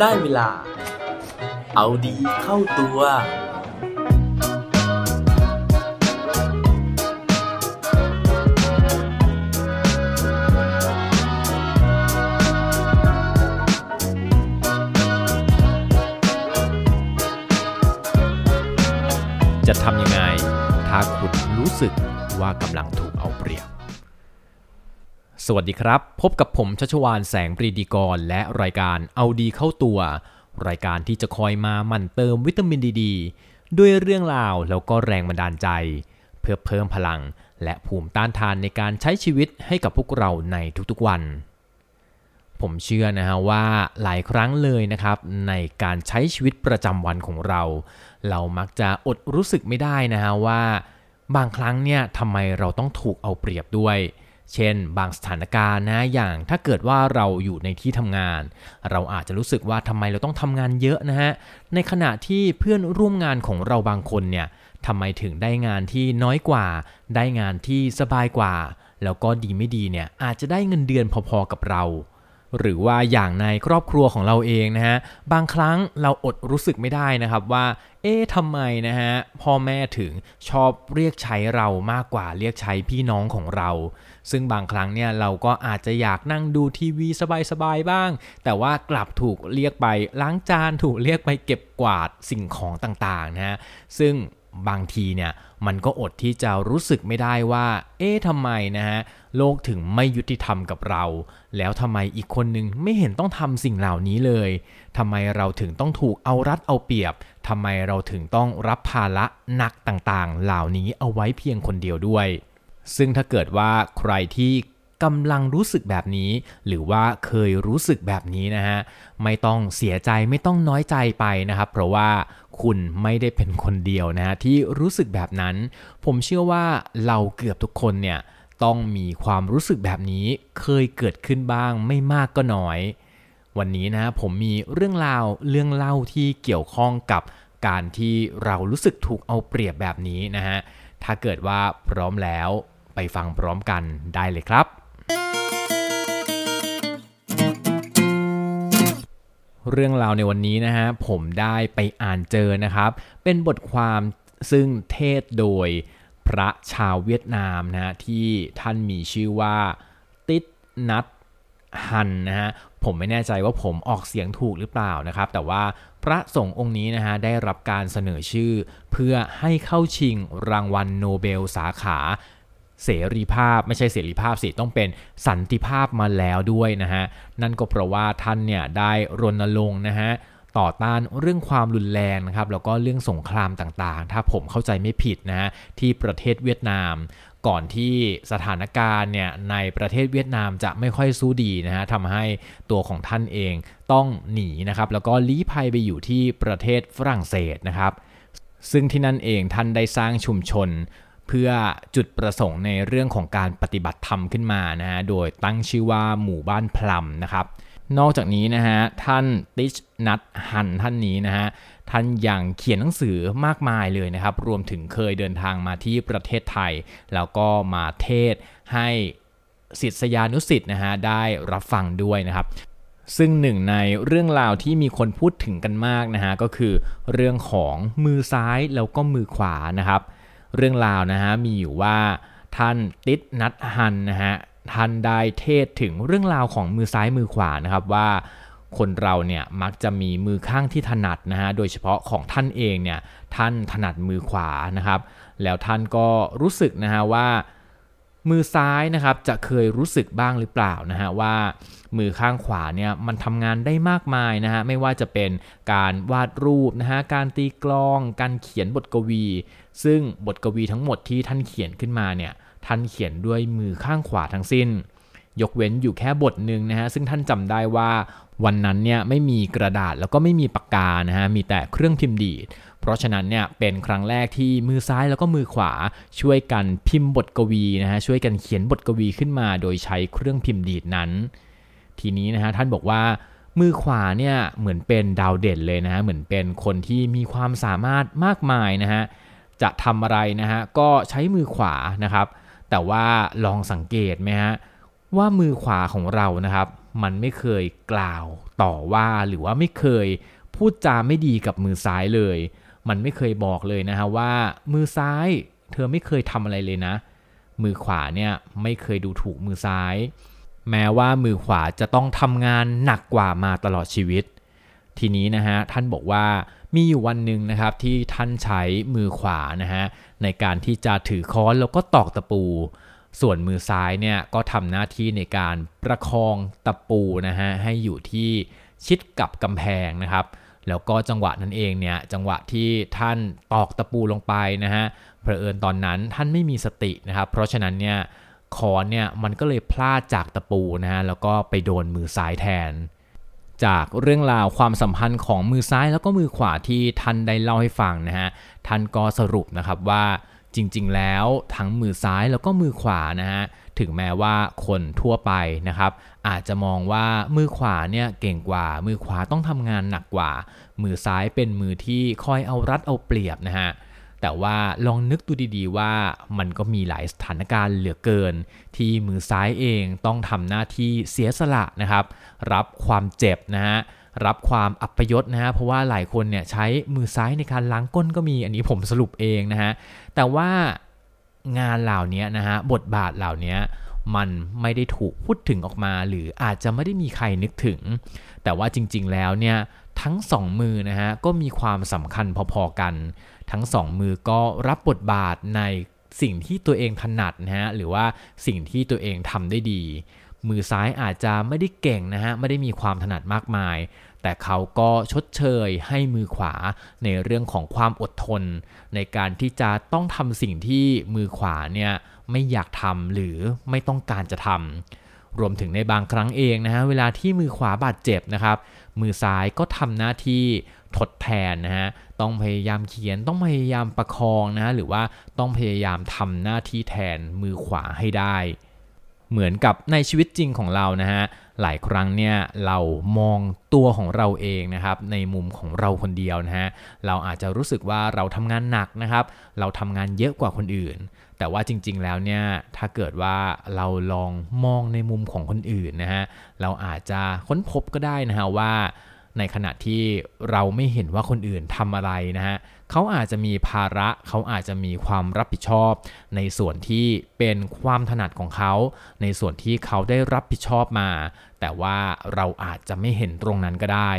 ได้เวลา เอาดีเข้าตัว จะทำยังไง ถ้าคุณรู้สึกว่ากำลังถูกเอาเปรียบ สวัสดีครับ พบกับผมชัชวานแสงปรีดีกร และรายการเอาดีเข้าตัว รายการที่จะคอยมาหมั่นเติมวิตามินดีดด้วยเรื่องราวแล้วก็แรงบันดาลใจ เพื่อเพิ่มพลัง และภูมิต้านทานในการใช้ชีวิตให้กับพวกเราในทุกๆวัน ผมเชื่อนะฮะว่าหลายครั้งเลยนะครับ ในการใช้ชีวิตประจำวันของเรา เรามักจะอดรู้สึกไม่ได้นะฮะว่า บางครั้งเนี่ยทำไมเราต้องถูกเอาเปรียบด้วย เช่น บางสถานการณ์นะอย่างถ้าเกิดว่าเราอยู่ในที่ทำงาน เราอาจจะรู้สึกว่าทำไมเราต้องทำงานเยอะนะฮะในขณะที่เพื่อนร่วมงานของเราบางคนเนี่ยทำไมถึงได้งานที่น้อยกว่า ได้งานที่สบายกว่า แล้วก็ดีไม่ดีเนี่ยอาจจะได้เงินเดือนพอๆกับเรา หรือว่าอย่างในครอบครัวของเราเองนะฮะบางครั้งเราอดรู้สึกไม่ได้นะครับว่า เอ๊ะทำไมนะฮะพ่อแม่ถึงชอบเรียกใช้เรามากกว่าเรียกใช้พี่น้องของเรา ซึ่งบางครั้งเนี่ยเราก็อาจจะอยากนั่งดูทีวีสบายๆบ้าง แต่ว่ากลับถูกเรียกไปล้างจานถูกเรียกไปเก็บกวาดสิ่งของต่างๆนะฮะซึ่งบางทีเนี่ยมันก็อดที่จะรู้สึกไม่ได้ว่า เอ๊ะทำไมนะฮะโลกถึงไม่ยุติธรรมกับเรา แล้วทำไมอีกคนนึงไม่เห็นต้องทำสิ่งเหล่านี้เลยทำไมเราถึงต้องถูกเอารัดเอาเปรียบทำไมเราถึงต้องรับภาระหนักต่างๆ เหล่านี้เอาไว้เพียงคนเดียวด้วย ซึ่งถ้าเกิดว่าใครที่กำลังรู้สึกแบบนี้ หรือว่าเคยรู้สึกแบบนี้นะฮะไม่ต้องเสียใจไม่ต้องน้อยใจไปนะครับ เพราะว่าคุณไม่ได้เป็นคนเดียวนะฮะที่รู้สึกแบบนั้น ผมเชื่อว่าเราเกือบทุกคนเนี่ยต้องมีความรู้สึกแบบนี้เคยเกิดขึ้นบ้างไม่มากก็น้อย วันนี้นะผมมีเรื่องราวเรื่องเล่าที่เกี่ยวข้องกับการที่เรารู้สึกถูกเอาเปรียบแบบนี้นะฮะ ถ้าเกิดว่าพร้อมแล้วไปฟังพร้อมกันได้เลยครับ เรื่องราวในวันนี้นะฮะผมได้ไปอ่านเจอนะครับ เป็นบทความซึ่งเทศโดยพระชาวเวียดนามนะฮะที่ท่านมีชื่อว่า ติดนัทฮันนะฮะ ผมไม่แน่ใจว่าผมออกเสียงถูกหรือเปล่านะครับ แต่ว่าพระสงฆ์องค์นี้นะฮะได้รับการเสนอชื่อ เพื่อให้เข้าชิงรางวัลโนเบลสาขาเสรีภาพไม่ใช่เสรีภาพสิต้องเป็นสันติภาพมาแล้วด้วยนะฮะนั่นก็เพราะว่าท่านเนี่ยได้รณรงค์นะฮะต่อต้านเรื่องความรุนแรงนะครับแล้วก็เรื่องสงครามต่างๆ ถ้าผมเข้าใจไม่ผิดนะฮะที่ประเทศเวียดนาม ก่อนที่สถานการณ์เนี่ยในประเทศเวียดนามจะไม่ค่อยสู้ดีนะฮะทำให้ตัวของท่านเองต้องหนีนะครับ แล้วก็ลี้ภัยไปอยู่ที่ประเทศฝรั่งเศสนะครับ ซึ่งที่นั่นเองท่านได้สร้างชุมชนเพื่อจุดประสงค์ในเรื่องของการปฏิบัติธรรมขึ้นมานะฮะ โดยตั้งชื่อว่าหมู่บ้านพลัมนะครับ นอกจากนี้นะฮะท่านติชนัทฮันท่านนี้นะฮะท่านยังเขียนหนังสือมากมายเลยนะครับ รวมถึงเคยเดินทางมาที่ประเทศไทย แล้วก็มาเทศให้ศิษยานุศิษย์นะฮะได้รับฟังด้วยนะครับ ซึ่งหนึ่งในเรื่องราวที่มีคนพูดถึงกันมากนะฮะก็คือเรื่องของมือซ้ายแล้วก็มือขวานะครับ เรื่องราวนะฮะมีอยู่ว่าท่านติดนัดฮันนะฮะ ท่านได้เทศถึงเรื่องราวของมือซ้ายมือขวานะครับว่าคนเราเนี่ยมักจะมีมือข้างที่ถนัดนะฮะโดยเฉพาะของท่านเองเนี่ยท่านถนัดมือขวานะครับ แล้วท่านก็รู้สึกนะฮะว่า มือซ้ายนะครับจะเคยรู้สึกบ้างหรือเปล่านะฮะว่า มือข้างขวาเนี่ยมันทำงานได้มากมายนะฮะไม่ว่าจะเป็นการวาดรูปนะฮะการตีกลอง การเขียนบทกวี ซึ่งบทกวีทั้งหมดที่ท่านเขียนขึ้นมาเนี่ย ท่านเขียนด้วยมือข้างขวาทั้งสิ้น ยกเว้นอยู่แค่บทหนึ่งนะฮะซึ่งท่านจำได้ว่าวันนั้นเนี่ยไม่มีกระดาษแล้วก็ไม่มีปากกานะฮะมีแต่เครื่องพิมพ์ดีด เพราะฉะนั้นเนี่ยเป็นครั้งแรกที่มือซ้ายแล้วก็มือขวาช่วยกันพิมพ์บทกวีนะฮะช่วยกันเขียนบทกวีขึ้นมา โดยใช้เครื่องพิมพ์ดีดนั้น ทีนี้นะฮะท่านบอกว่ามือขวาเนี่ยเหมือนเป็นดาวเด่นเลยนะฮะเหมือนเป็นคนที่มีความสามารถมากมายนะฮะจะทำอะไรนะฮะก็ใช้มือขวานะครับ แต่ว่าลองสังเกตไหมฮะว่ามือขวาของเรานะครับ มันไม่เคยกล่าวต่อว่าหรือว่าไม่เคยพูดจาไม่ดีกับมือซ้ายเลย มันไม่เคยบอกเลยนะฮะว่ามือซ้ายเธอไม่เคยทำอะไรเลยนะ มือขวาเนี่ยไม่เคยดูถูกมือซ้าย แม้ว่ามือขวาจะต้องทำงานหนักกว่ามาตลอดชีวิต ทีนี้นะฮะท่านบอกว่า มีอยู่วันหนึ่งนะครับที่ท่านใช้มือขวานะฮะในการที่จะถือค้อนแล้วก็ตอกตะปู ส่วนมือซ้ายเนี่ยก็ทำหน้าที่ในการประคองตะปูนะฮะให้อยู่ที่ชิดกับกำแพงนะครับ แล้วก็จังหวะนั้นเองเนี่ยจังหวะที่ท่านตอกตะปูลงไปนะฮะเผอิญตอนนั้นท่านไม่มีสตินะครับ เพราะฉะนั้นเนี่ยค้อนเนี่ยมันก็เลยพลาดจากตะปูนะฮะแล้วก็ไปโดนมือซ้ายแทน จากเรื่องราวความสัมพันธ์ของมือซ้ายแล้วก็มือขวาที่ท่านได้เล่าให้ฟังนะฮะท่านก็สรุปนะครับว่าจริงๆ แล้วทั้งมือซ้ายแล้วก็มือขวานะฮะถึงแม้ว่าคนทั่วไปนะครับอาจจะมองว่ามือขวาเนี่ยเก่งกว่า มือขวาต้องทำงานหนักกว่า มือซ้ายเป็นมือที่คอยเอารัดเอาเปรียบนะฮะ แต่ว่าลองนึกดูดีๆว่ามันก็มีหลายสถานการณ์เหลือเกิน ที่มือซ้ายเองต้องทำหน้าที่เสียสละนะครับ รับความเจ็บนะฮะรับความอัปยศนะฮะเพราะว่าหลายคนเนี่ยใช้มือซ้ายในการล้างก้นก็มีอันนี้ผมสรุปเองนะฮะแต่ว่างานเหล่านี้นะฮะบทบาทเหล่านี้มันไม่ได้ถูกพูดถึงออกมา หรืออาจจะไม่ได้มีใครนึกถึง แต่ว่าจริงๆแล้วเนี่ย ทั้งสองมือนะฮะก็มีความสำคัญพอๆกัน ทั้งสองมือก็รับบทบาทในสิ่งที่ตัวเองถนัดนะฮะหรือว่าสิ่งที่ตัวเองทำได้ดี มือซ้ายอาจจะไม่ได้เก่งนะฮะไม่ได้มีความถนัดมากมาย แต่เขาก็ชดเชยให้มือขวาในเรื่องของความอดทน ในการที่จะต้องทำสิ่งที่มือขวาเนี่ยไม่อยากทำหรือไม่ต้องการจะทำ รวมถึงในบางครั้งเองนะฮะเวลาที่มือขวาบาดเจ็บนะครับ มือซ้ายก็ทำหน้าที่ทดแทนนะฮะต้องพยายามเขียนต้องพยายามประคองนะฮะหรือว่าต้องพยายามทำหน้าที่แทนมือขวาให้ได้ เหมือนกับในชีวิตจริงของเรานะฮะหลายครั้งเนี่ยเรามองตัวของเราเองนะครับในมุมของเราคนเดียวนะฮะเราอาจจะรู้สึกว่าเราทำงานหนักนะครับ เราทำงานเยอะกว่าคนอื่น แต่ว่าจริง ๆ แล้วเนี่ยถ้าเกิดว่าเราลองมองในมุมของคนอื่นนะฮะเราอาจจะค้นพบก็ได้นะฮะว่า ในขณะที่เราไม่เห็นว่าคนอื่นทำอะไรนะฮะเขาอาจจะมีภาระเขาอาจจะมีความรับผิดชอบ ในส่วนที่เป็นความถนัดของเขา ในส่วนที่เขาได้รับผิดชอบมา แต่ว่าเราอาจจะไม่เห็นตรงนั้นก็ได้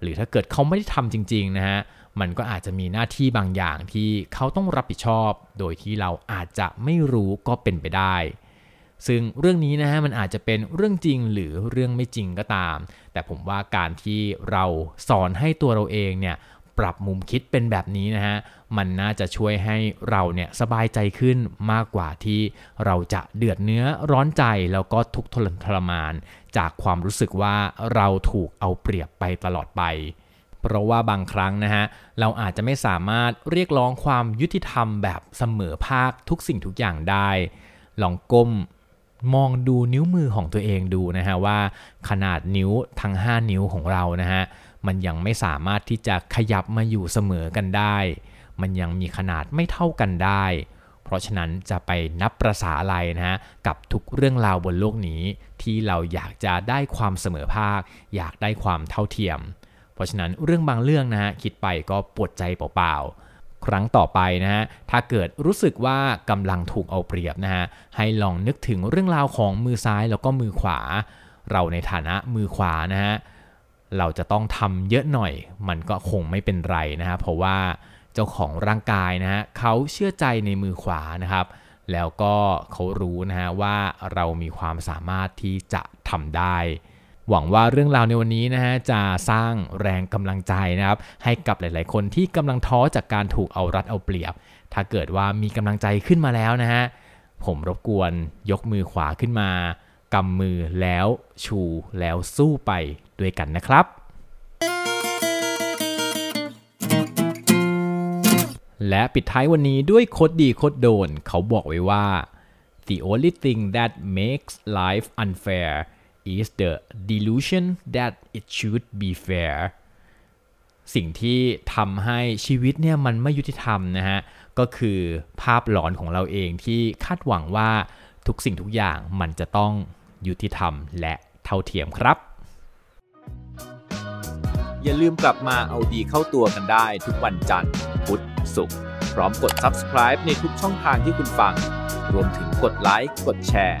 หรือถ้าเกิดเขาไม่ได้ทำจริงๆนะฮะมันก็อาจจะมีหน้าที่บางอย่างที่เขาต้องรับผิดชอบ โดยที่เราอาจจะไม่รู้ก็เป็นไปได้ ซึ่งเรื่องนี้นะฮะมันอาจจะเป็นเรื่องจริงหรือเรื่องไม่จริงก็ตาม แต่ผมว่าการที่เราสอนให้ตัวเราเองเนี่ยปรับมุมคิดเป็นแบบนี้นะฮะ มันน่าจะช่วยให้เราเนี่ยสบายใจขึ้นมากกว่าที่เราจะเดือดเนื้อร้อนใจแล้วก็ทุกข์ทรมาน จากความรู้สึกว่าเราถูกเอาเปรียบไปตลอดไป เพราะว่าบางครั้งนะฮะ เราอาจจะไม่สามารถเรียกร้องความยุติธรรมแบบเสมอภาคทุกสิ่งทุกอย่างได้ ลองก้ม มองดูนิ้วมือของตัวเองดูนะฮะว่าขนาดนิ้วทั้ง 5 นิ้วของเรานะฮะมันยังไม่สามารถที่จะขยับมาอยู่เสมอกันได้ มันยังมีขนาดไม่เท่ากันได้ เพราะฉะนั้นจะไปนับประษาอะไรนะฮะกับทุกเรื่องราวบนโลกนี้ ที่เราอยากจะได้ความเสมอภาค อยากได้ความเท่าเทียม เพราะฉะนั้นเรื่องบางเรื่องนะฮะคิดไปก็ปวดใจเปล่าๆ ครั้งต่อไปนะฮะ ถ้าเกิดรู้สึกว่ากำลังถูกเอาเปรียบนะฮะ ให้ลองนึกถึงเรื่องราวของมือซ้ายแล้วก็มือขวา เราในฐานะมือขวานะฮะ เราจะต้องทำเยอะหน่อย มันก็คงไม่เป็นไรนะฮะ เพราะว่าเจ้าของร่างกายนะฮะเขาเชื่อใจในมือขวานะครับ แล้วก็เขารู้นะฮะว่าเรามีความสามารถที่จะทำได้ หวังว่าเรื่องราวในวันนี้นะฮะจะสร้างแรงกำลังใจนะครับให้กับหลาย ๆ คนที่กำลังท้อจากการถูกเอารัดเอาเปรียบ ถ้าเกิดว่ามีกำลังใจขึ้นมาแล้วนะฮะผมรบกวนยกมือขวาขึ้นมากำมือแล้วชูแล้วสู้ไปด้วยกันนะครับ และปิดท้ายวันนี้ด้วยโคดดีโคดโดน เขาบอกไว้ว่า the only thing that makes life unfair is the delusion that it should be fair สิ่งที่ทำให้ชีวิตเนี่ยมันไม่ยุติธรรมนะฮะ ก็คือภาพหลอนของเราเองที่คาดหวังว่าทุกสิ่งทุกอย่างมันจะต้องยุติธรรมและเท่าเทียมครับ อย่าลืมกลับมาเอาดีเข้าตัวกันได้ทุกวันจันทร์พุธศุกร์พร้อมกด subscribe ในทุกช่องทางที่คุณฟัง รวมถึงกดไลค์กดแชร์